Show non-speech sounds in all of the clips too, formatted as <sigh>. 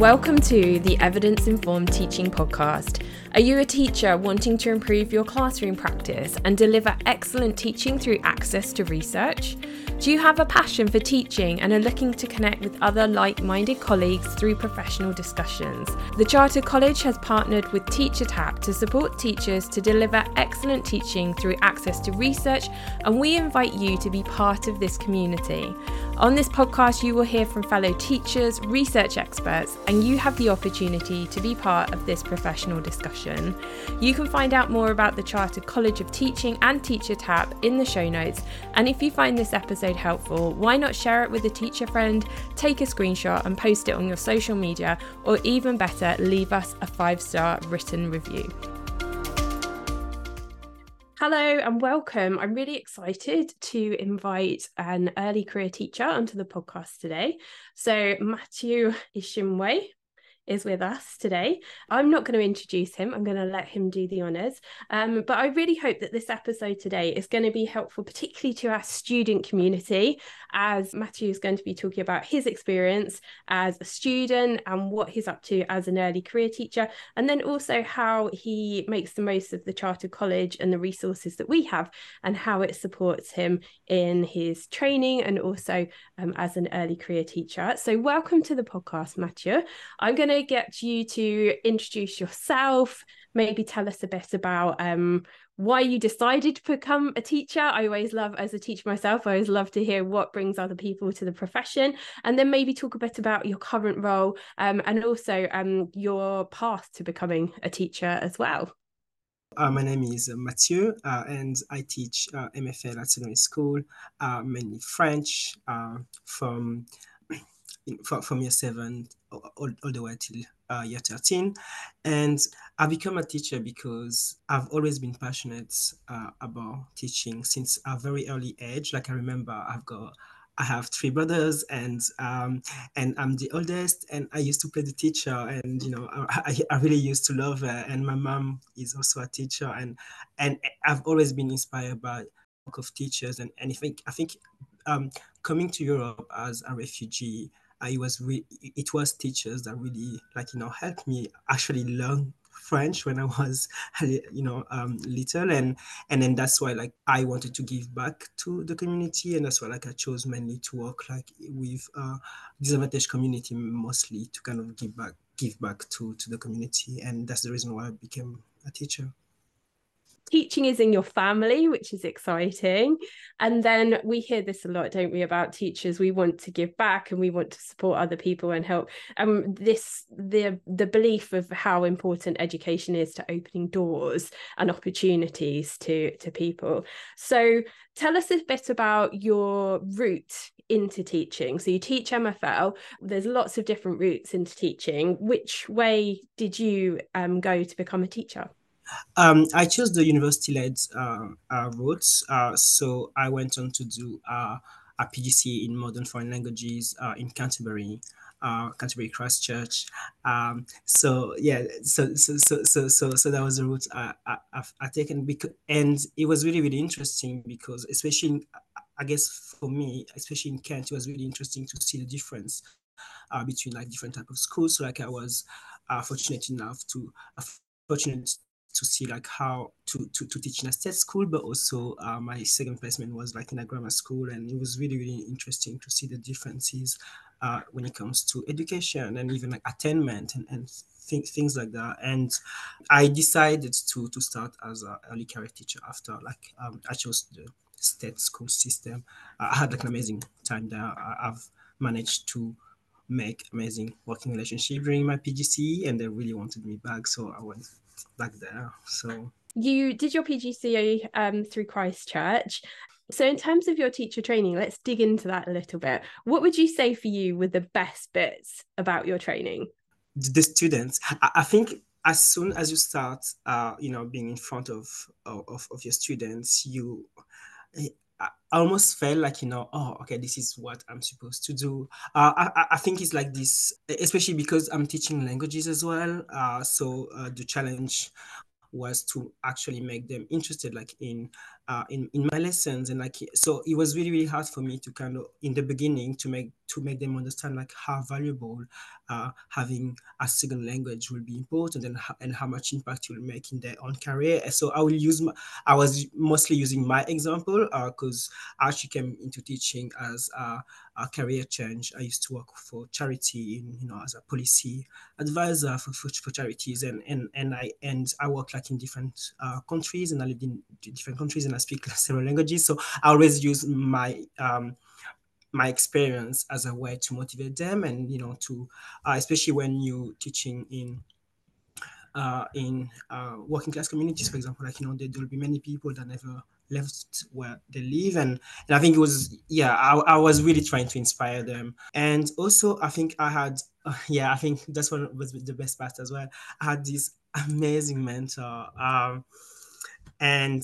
Welcome to the Evidence Informed Teaching Podcast. Are you a teacher wanting to improve your classroom practice and deliver excellent teaching through access to research? Do you have a passion for teaching and are looking to connect with other like minded colleagues through professional discussions? The Chartered College has partnered with TeacherTapp to support teachers to deliver excellent teaching through access to research, and we invite you to be part of this community. On this podcast, you will hear from fellow teachers, research experts, and you have the opportunity to be part of this professional discussion. You can find out more about the Chartered College of Teaching and TeacherTapp in the show notes. And if you find this episode helpful, why not share it with a teacher friend, take a screenshot and post it on your social media, or even better, leave us a five star written review. Hello and welcome. I'm really excited to invite an early career teacher onto the podcast today. So, Mathieu Ishimwe is with us today. I'm not going to introduce him, I'm going to let him do the honours. Um, but I really hope that this episode today is going to be helpful, particularly to our student community, as Mathieu is going to be talking about his experience as a student and what he's up to as an early career teacher, and then also how he makes the most of the Chartered College and the resources that we have and how it supports him in his training and also um, as an early career teacher. So, welcome to the podcast, Mathieu. I'm going to get you to introduce yourself, maybe tell us a bit about um, why you decided to become a teacher. I always love, as a teacher myself, I always love to hear what brings other people to the profession. And then maybe talk a bit about your current role um, and also um, your path to becoming a teacher as well. Uh, my name is uh, Mathieu, uh, and I teach uh, MFL at secondary school, uh, mainly French, from from year seven all, all the way till uh, year 13. And I become a teacher because I've always been passionate uh, about teaching since a very early age. Like I remember I've got I have three brothers and um, and I'm the oldest and I used to play the teacher and you know I, I really used to love her and my mom is also a teacher and and I've always been inspired by of teachers and, and I think I think um, coming to Europe as a refugee I was re- it was teachers that really like you know helped me actually learn French when I was <laughs> you know um, little. And and then that's why like I wanted to give back to the community. And that's why like I chose mainly to work like with uh, disadvantaged community mostly to kind of give back give back to to the community. And that's the reason why I became a teacher teaching is in your family, which is exciting. And then we hear this a lot, don't we, about teachers? We want to give back and we want to support other people and help. Um, this the the belief of how important education is to opening doors and opportunities to to people. So tell us a bit about your route into teaching. So you teach MFL. There's lots of different routes into teaching. Which way did you um, go to become a teacher? Um, I chose the university-led uh, uh, routes. Uh, so I went on to do uh, a PGCE in modern foreign languages uh, in Canterbury, uh, Canterbury Christ Church. Um, so yeah, so so so so so, so that was the route I, I, I've, I've taken because and it was really really interesting because especially in, I guess for me, especially in Kent, it was really interesting to see the difference between like different type of schools. So like I was fortunate enough to fortunate to see like how to, to, to teach in a state school, but also uh, my second placement was like in a grammar school, and it was really really interesting to see the differences uh, when it comes to education and even like attainment and, and th- things like that. And I decided to to start as an early career teacher after like um, I chose the state school system. I had like an amazing time there. I've managed to make amazing working relationship during my PGCE, and they really wanted me back, so I went back there. So you did your PGCE um, through Christ Church. So, in terms of your teacher training, let's dig into that a little bit. What would you say for you were the best bits about your training? The students. I, I think as soon as you start, uh, you know, being in front of, of of your students, you I almost felt like you know oh okay this is what i'm supposed to do. Uh, I, I think it's like this especially because i'm teaching languages as well uh, so uh, the challenge was to actually make them interested like in uh, in in my lessons and like so it was really really hard for me to kind of in the beginning to make to make them understand like how valuable uh, having a second language will be important and how, and how much impact will make in their own career. So I will use my, I was mostly using my example because uh, I actually came into teaching as a, a, career change. I used to work for charity, in, you know, as a policy advisor for, for, for, charities, and and and I and I work like in different uh, countries, and I lived in different countries, and I speak several languages. So I always use my um, my experience as a way to motivate them and you know to uh, especially when you teaching in uh, in uh, working class communities for example like you know there will be many people that never left where they live and, and i think it was yeah I, I was really trying to inspire them and also i think i had <laughs> yeah i think that's one was the best part as well i had this amazing mentor um, and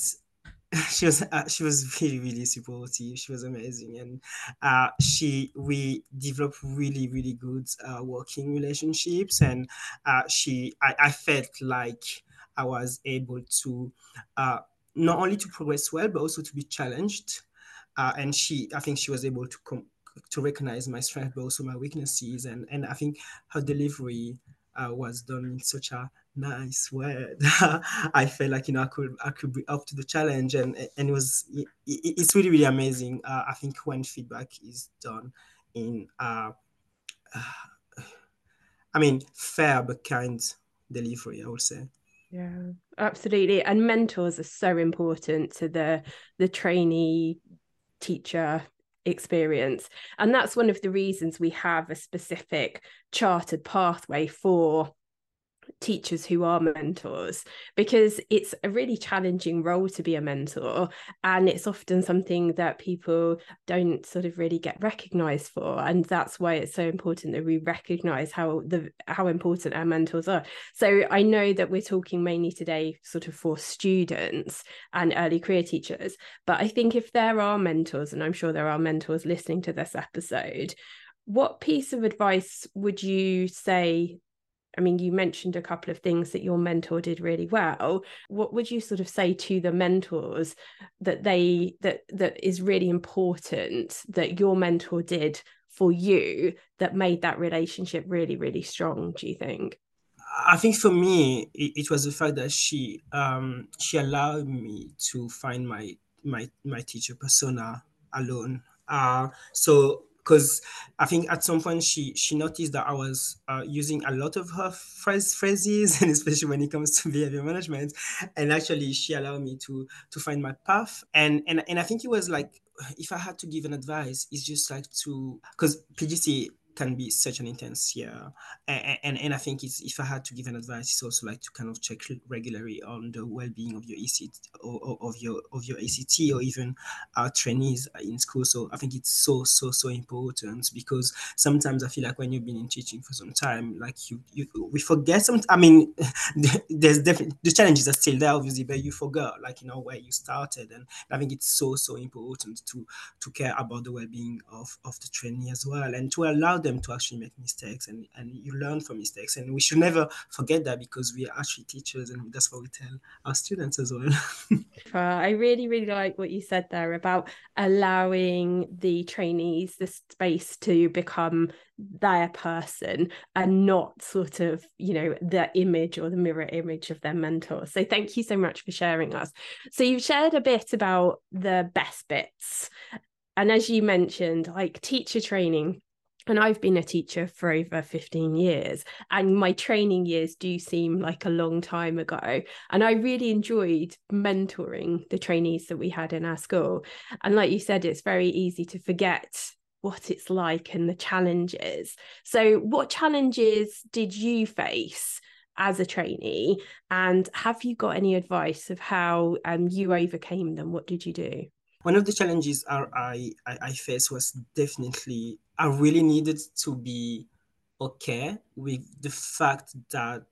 <laughs> she was uh, she was really really supportive. She was amazing. And uh, she we developed really really good uh, working relationships. And uh, she I, I felt like i was able to uh, not only to progress well but also to be challenged. Uh, and she i think she was able to come to recognize my strength but also my weaknesses. And and i think her delivery was done in such a nice way. <laughs> i felt like you know i could i could be up to the challenge and and it was it, it's really really amazing uh, i think when feedback is done in uh, uh, <sighs> i mean fair but kind delivery i would say yeah absolutely and mentors are so important to the the trainee teacher experience. And that's one of the reasons we have a specific chartered pathway for teachers who are mentors because it's a really challenging role to be a mentor and it's often something that people don't sort of really get recognized for and that's why it's so important that we recognize how the how important our mentors are. So i know that we're talking mainly today sort of for students and early career teachers but i think if there are mentors and i'm sure there are mentors listening to this episode what piece of advice would you say I mean, you mentioned a couple of things that your mentor did really well. What would you sort of say to the mentors that they that that is really important that your mentor did for you that made that relationship really really strong? Do you think? I think for me, it, it was the fact that she um, she allowed me to find my my my teacher persona alone. Uh, so because I think at some point she she noticed that I was uh, using a lot of her phrase, phrases, <laughs> and especially when it comes to behavior management. And actually, she allowed me to to find my path. And and and I think it was like if I had to give an advice, it's just like to because PGCE can be such an intense year. And, and, and I think it's, if I had to give an advice, it's also like to kind of check regularly on the well-being of your ECT or, of your of your ACT or even our trainees in school. So I think it's so so so important because sometimes I feel like when you've been in teaching for some time, like you, you we forget some. I mean, <laughs> there's definitely the challenges are still there, obviously, but you forget like you know where you started, and I think it's so so important to to care about the well-being of of the trainee as well, and to allow them to actually make mistakes and, and you learn from mistakes. And we should never forget that because we are actually teachers and that's what we tell our students as well. <laughs> I really, really like what you said there about allowing the trainees the space to become their person and not sort of, you know, the image or the mirror image of their mentor. So thank you so much for sharing us. So you've shared a bit about the best bits and as you mentioned like teacher training and I've been a teacher for over 15 years, and my training years do seem like a long time ago. And I really enjoyed mentoring the trainees that we had in our school. And like you said, it's very easy to forget what it's like and the challenges. So, what challenges did you face? As a trainee, and have you got any advice of how um, you overcame them? What did you do? one of the challenges I, I, I faced was definitely I really needed to be okay with the fact that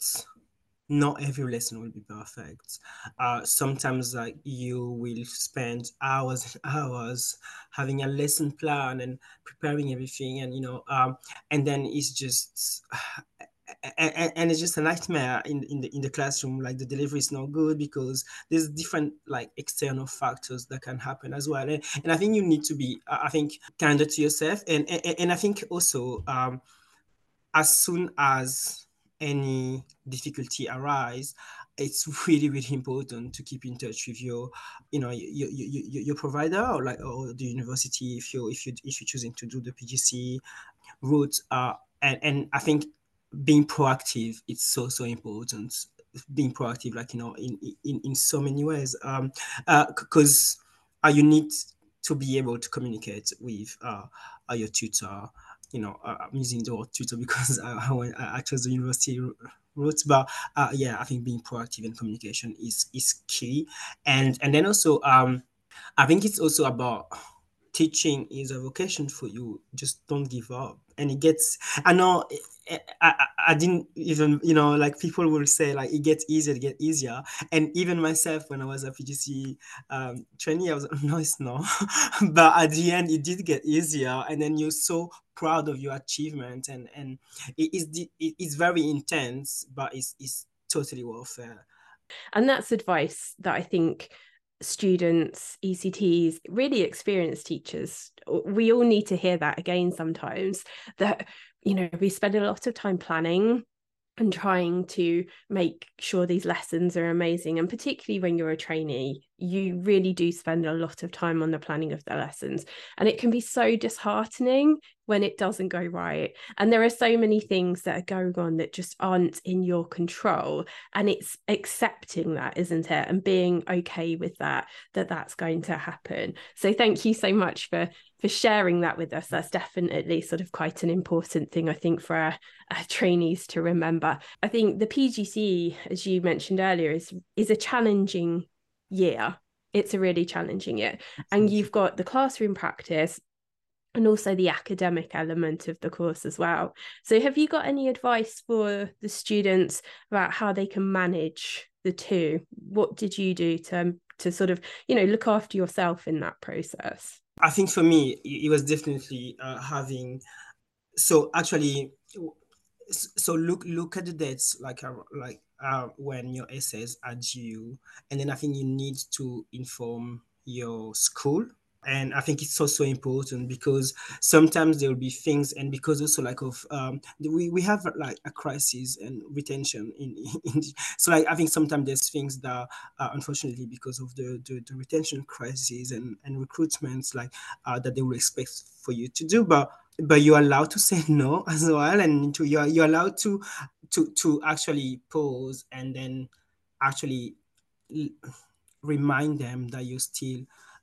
not every lesson will be perfect. Uh, sometimes like you will spend hours and <laughs> hours having a lesson plan and preparing everything and you know um, and then it's just <sighs> and, and, it's just a nightmare in in the in the classroom. Like the delivery is not good because there's different like external factors that can happen as well. And, and I think you need to be, I think, kinder to yourself. And and, and I think also um, as soon as any difficulty arise, it's really really important to keep in touch with your you know your, your, your provider or like or the university if you if you if you're choosing to do the pgce route uh and and i think being proactive it's so so important. Being proactive like you know in in, in so many ways. Um uh because uh, you need to be able to communicate with uh, uh your tutor you know uh, i'm using the word tutor <laughs> because I, I, I chose the university route but uh, yeah i think being proactive in communication is is key. And and then also um i think it's also about teaching is a vocation for you just don't give up. And it gets i know I, I, I didn't even you know like people will say like it gets easier to get easier. And even myself when i was a pgce um, trainee i was <laughs> no it's not. <laughs> But at the end it did get easier. And then you're so proud of your achievement. And and it is it, it's very intense but it's, it's totally worth it. And that's advice that i think students, ECTs, really experienced teachers. We all need to hear that again sometimes that, you know, we spend a lot of time planning and trying to make sure these lessons are amazing. And particularly when you're a trainee, you really do spend a lot of time on the planning of the lessons. And it can be so disheartening when it doesn't go right. And there are so many things that are going on that just aren't in your control. And it's accepting that, isn't it? And being okay with that, that that's going to happen. So thank you so much for for sharing that with us. That's definitely sort of quite an important thing, I think, for our, our trainees to remember. I think the PGCE, as you mentioned earlier, is is a challenging year. It's a really challenging year. And you've got the classroom practice and also the academic element of the course as well. So, have you got any advice for the students about how they can manage the two? What did you do to to sort of you know look after yourself in that process? I think for me, it was definitely uh, having. So actually, so look look at the dates like uh, like uh, when your essays are due, and then I think you need to inform your school. And i think it's also important because sometimes there will be things and because also like of um we, we have like a crisis and retention in, <laughs> in so like i think sometimes there's things that uh, unfortunately because of the, the, the retention crisis and and recruitments like uh, that they will expect for you to do. But but you're allowed to say no <laughs> as well and to you're, you're allowed to to to actually pause and then actually remind them that you're still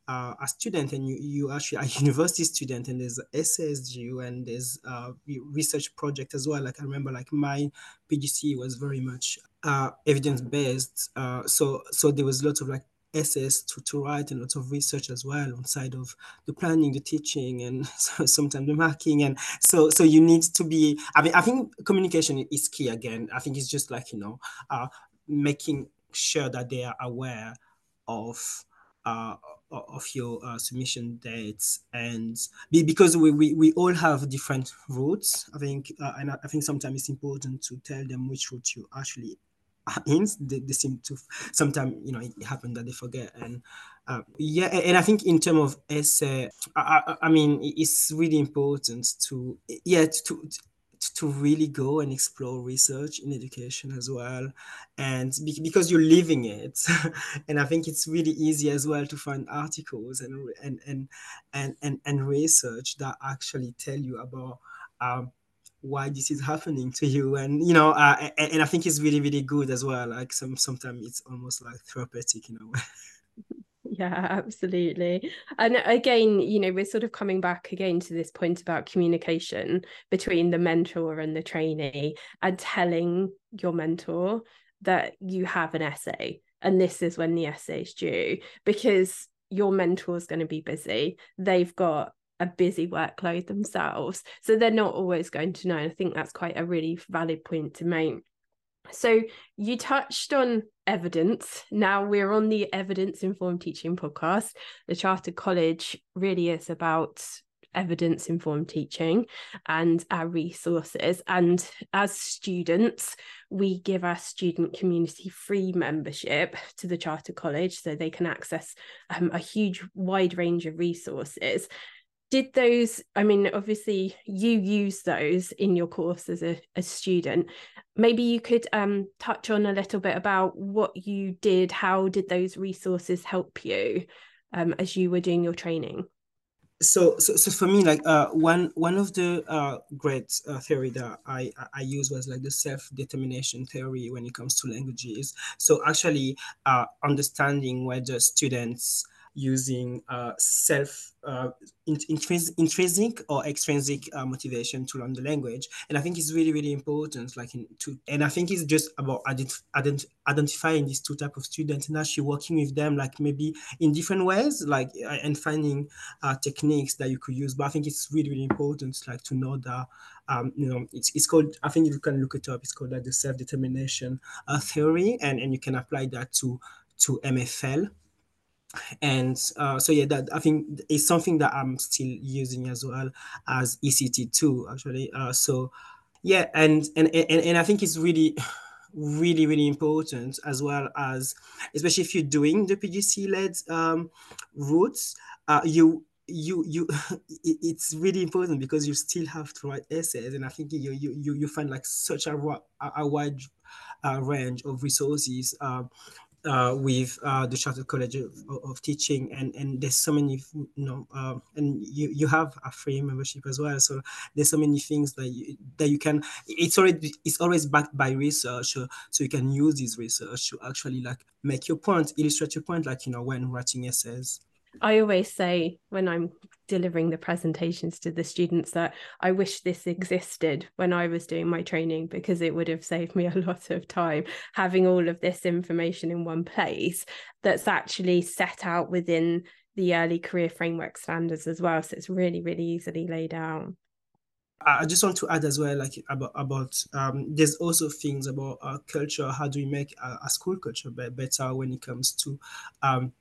uh, a student and you, you actually a <laughs> university student and there's SSGU and there's a research project as well. Like I remember like my PGCE was very much uh, evidence based. Uh, so so there was lots of like essays to, to write and lots of research as well on side of the planning, the teaching, and <laughs> so, sometimes the marking. And so so you need to be. I mean, I think communication is key again. I think it's just like you know, uh, making sure that they are aware of uh, of your uh, submission dates and be, because we, we, we all have different routes i think uh, and i think sometimes it's important to tell them which route you actually are in they, they seem to sometimes you know it happened that they forget. And uh, yeah and i think in terms of essay I, I, I mean it's really important to yeah to, to to really go and explore research in education as well. And be, because you're living it. <laughs> And i think it's really easy as well to find articles and and and and and, and research that actually tell you about um, why this is happening to you and you know uh, and, and i think it's really really good as well like some sometimes it's almost like therapeutic a <laughs> way Yeah, absolutely. And again, you know, we're sort of coming back again to this point about communication between the mentor and the trainee and telling your mentor that you have an essay and this is when the essay is due because your mentor is going to be busy. They've got a busy workload themselves. So they're not always going to know. And I think that's quite a really valid point to make. So you touched on evidence. Now we're on the evidence informed teaching podcast. The Chartered College really is about evidence informed teaching and our resources. And as students, we give our student community free membership to the Chartered College so they can access um, a huge wide range of resources did those i mean obviously you use those in your course as a, a student. Maybe you could um, touch on a little bit about what you did. How did those resources help you um, as you were doing your training? So, so, so for me, like uh, one one of the uh, great uh, theory that I I use was like the self determination theory when it comes to languages. So actually, uh, understanding the students using uh, self uh, intrinsic or extrinsic uh, motivation to learn the language. And i think it's really really important like in to and i think it's just about ident- ident- identifying these two type of students and actually working with them like maybe in different ways like uh, and finding uh, techniques that you could use. But i think it's really really important like to know that um, you know, it's, it's called, I think you can look it up, it's called like the self-determination uh, theory, and, and you can apply that to, to MFL, and uh, so yeah that i think is something that i'm still using as well as ect2 actually. Uh, so yeah and, and and and i think it's really really really important as well as especially if you're doing the pgce led um, routes uh, you you you <laughs> it's really important because you still have to write essays. And i think you you you, you find like such a, a, wide uh, range of resources uh, uh, with uh, the Chartered College of, of, Teaching, and and there's so many, you know, uh, and you you have a free membership as well. So there's so many things that you that you can. It's already it's always backed by research, so, so you can use this research to actually like make your point, illustrate your point, like you know when writing essays. I always say when I'm delivering the presentations to the students that I wish this existed when I was doing my training because it would have saved me a <laughs> lot of time having all of this information in one place that's actually set out within the early career framework standards as well. So it's really, really easily laid out. I just want to add as well, like about about um, there's also things about our culture. How do we make a, a school culture better when it comes to um,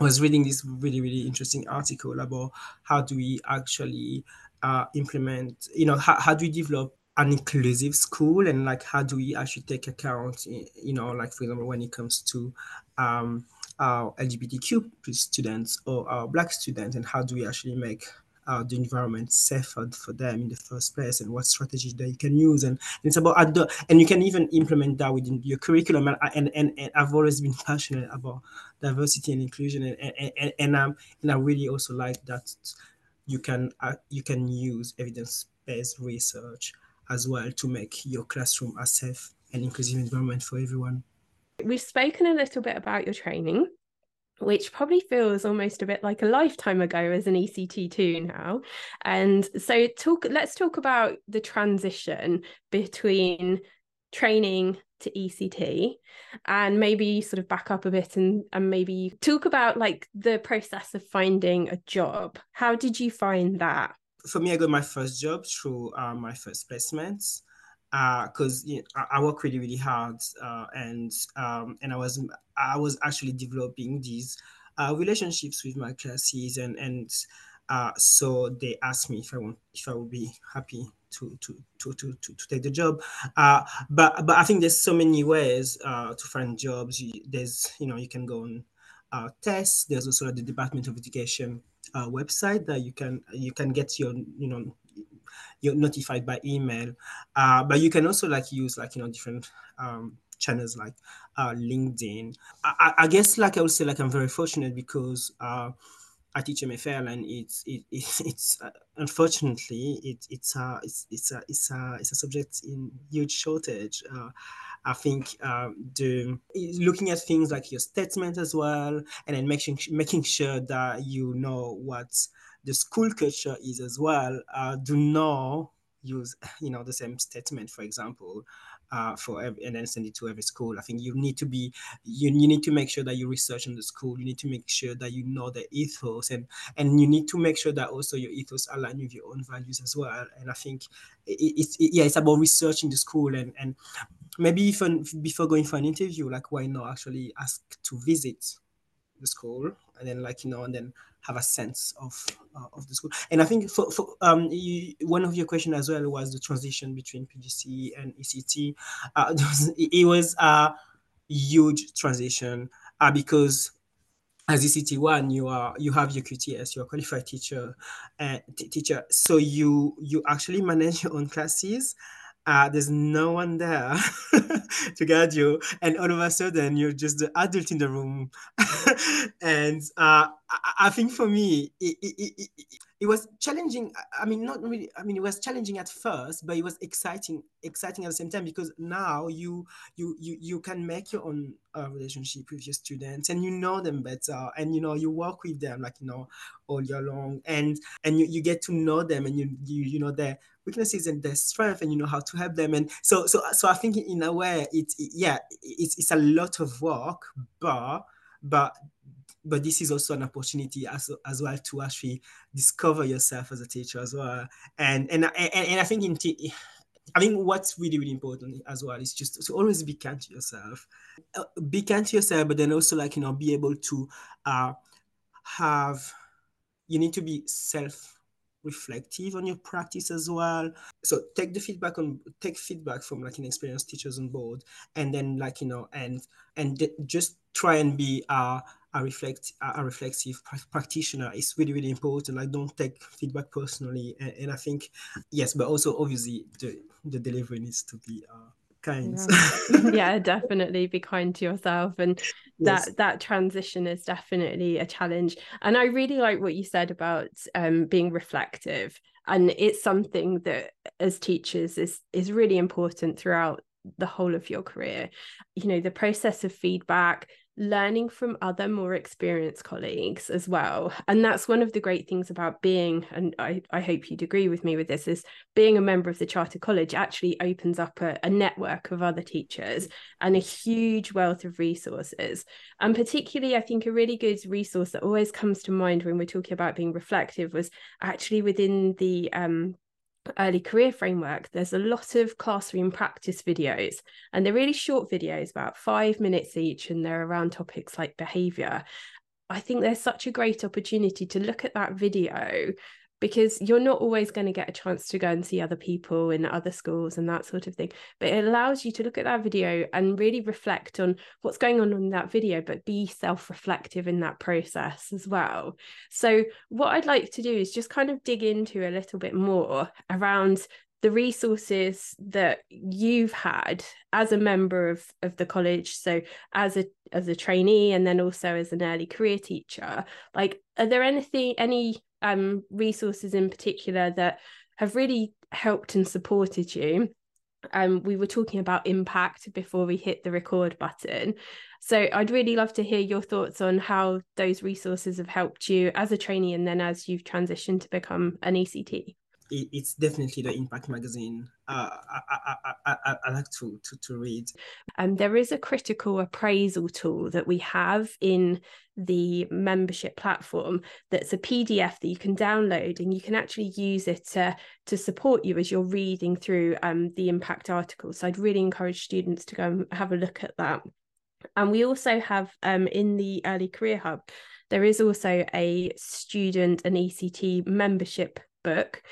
I was reading this really, really interesting article about how do we actually uh, implement, you know, how, how do we develop an inclusive school and like how do we actually take account, you know, like for example, when it comes to um, our LGBTQ students or our Black students and how do we actually make uh, the environment safer for them in the first place and what strategies you can use. And, and it's about and you can even implement that within your curriculum. And, and, and, and I've always been <laughs> passionate about diversity and inclusion. And and, and, and, um, and I really also like that you can uh, you can use evidence-based research as well to make your classroom a safe and inclusive environment for everyone. We've spoken a little bit about your training which probably feels almost a bit like a lifetime ago as an ECT2 now. And so talk let's talk about the transition between training to ECT and maybe sort of back up a bit and and maybe talk about like the process of finding a job. How did you find that? For me, I got my first job through uh, my first placements because uh, you know, I, I, work really really hard uh, and um, and I was I was actually developing these uh, relationships with my classes and and uh, so they asked me if I want if I would be happy to to to to to, to take the job. Uh, but but I think there's so many ways uh, to find jobs. There's you know you can go on tests there's also the Department of Education website that you can you can get your you know you're notified by email. Uh, but you can also like use like you know different um, channels like uh, LinkedIn. I, I, guess like I would say like I'm very fortunate because uh, I teach MFL and it's it, <laughs> it it's uh, unfortunately it, it's a it's it's a it's a it's a subject in huge shortage. Uh, I think um, the looking at things like your statement as well, and then making making sure that you know what the school culture is as well, uh, do not use <laughs> you know the same statement, for example, uh, for every, and then send it to every school. I think you need to be you, you need to make sure that you research in the school. You need to make sure that you know the ethos and and you need to make sure that also your ethos align with your own values as well. And I think it, it's it, yeah, it's about researching the school and and maybe even before going for an interview, like why not actually ask to visit the school and then like you know and then have a sense of uh, of the school and i think for, for um you, one of your question as well was the transition between pgce and ect uh, <laughs> it was, a huge transition uh, because as ECT1, you are you have your QTS, you're a qualified teacher, uh, t- teacher. So you you actually manage your own classes, uh, there's no one there <laughs> to guide you. And all of a sudden you're just the adult in the room. <laughs> And uh, I, I, think for me it, it, it, it, was challenging i mean not really i mean it was challenging at first but it was exciting exciting at the same time because now you you you, you can make your own uh, relationship with your students and you know them better and you know you work with them like you know all year long and and you, you get to know them and you you, you know their weaknesses and their strength and you know how to help them. And so so so i think in a way it's it, yeah it's, it's a lot of work but but but this is also an opportunity as, as well to actually discover yourself as a teacher as well and and and, and i think in I think what's really, really important as well is just to always be kind to yourself. Uh, be kind to yourself, but then also like, you know, be able to uh, have, you need to be self reflective on your practice as well. So take the feedback on take feedback from like an experienced teachers on board, and then like you know and and just try and be a a reflect a reflexive practitioner is really really important. Like don't take feedback personally, and, and I think yes, but also obviously the the delivery needs to be. Uh, kind yeah. <laughs> yeah. definitely be kind to yourself and yes. that that transition is definitely a challenge and i really like what you said about um, being reflective and it's something that as teachers is is really important throughout the whole of your career you know the process of feedback learning from other more experienced colleagues as well. And that's one of the great things about being and i, I hope you'd agree with me with this is being a member of the chartered college actually opens up a, a network of other teachers and a huge wealth of resources. And particularly i think a really good resource that always comes to mind when we're talking about being reflective was actually within the um, early career framework, there's a lot of classroom practice videos, and they're really short videos, about five minutes each, and they're around topics like behavior. I think there's such a great opportunity to look at that video because you're not always going to get a chance to go and see other people in other schools and that sort of thing but it allows you to look at that video and really reflect on what's going on in that video but be self-reflective in that process as well. So what i'd like to do is just kind of dig into a little bit more around the resources that you've had as a member of, of the college so as a as a trainee and then also as an early career teacher. Like are there anything any um, resources in particular that have really helped and supported you. Um, we were talking about impact before we hit the record button. So I'd really love to hear your thoughts on how those resources have helped you as a trainee and then as you've transitioned to become an ECT it's definitely the Impact magazine. Uh, I, I, I, I, like to, to, to read. And there is a critical appraisal tool that we have in the membership platform that's a PDF that you can download and you can actually use it to, to support you as you're reading through um, the impact articles. So I'd really encourage students to go and have a look at that. And we also have um, in the Early Career Hub, there is also a student and ECT membership book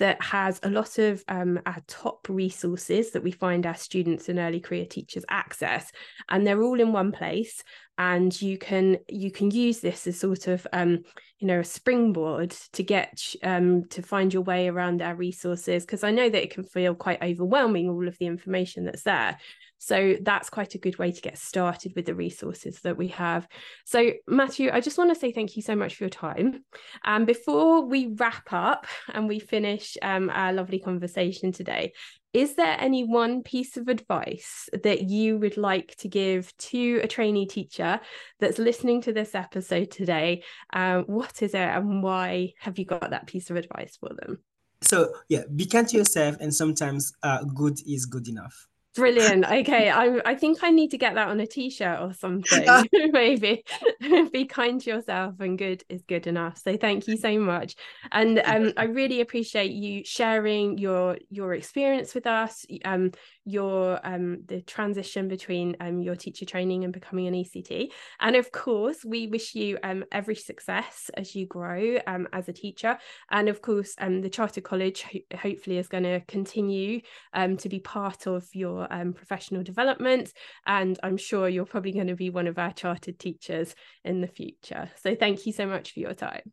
that has a lot of um, our top resources that we find our students and early career teachers access and they're all in one place and you can you can use this as sort of um, you know a springboard to get um, to find your way around our resources because i know that it can feel quite overwhelming all of the information that's there so that's quite a good way to get started with the resources that we have. So, Mathieu, I just want to say thank you so much for your time. And um, before we wrap up and we finish um, our lovely conversation today, is there any one piece of advice that you would like to give to a trainee teacher that's listening to this episode today? Um, what is it and why have you got that piece of advice for them? So, yeah, be kind to yourself, and sometimes uh, good is good enough Brilliant. Okay, I I think I need to get that on a t-shirt or something. <laughs> <laughs> Maybe <laughs> be kind to yourself and good is good enough. So thank you so much, and um, I really appreciate you sharing your your experience with us. Um, your um the transition between um your teacher training and becoming an ECT. And of course, we wish you um every success as you grow um as a teacher. And of course, um the Chartered College ho- hopefully is going to continue um to be part of your um, professional development. And I'm sure you're probably going to be one of our chartered teachers in the future. So thank you so much for your time.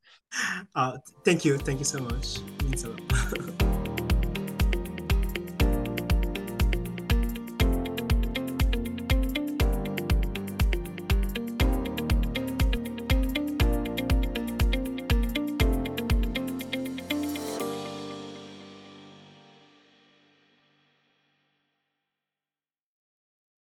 Uh, thank you. Thank you so much. <laughs>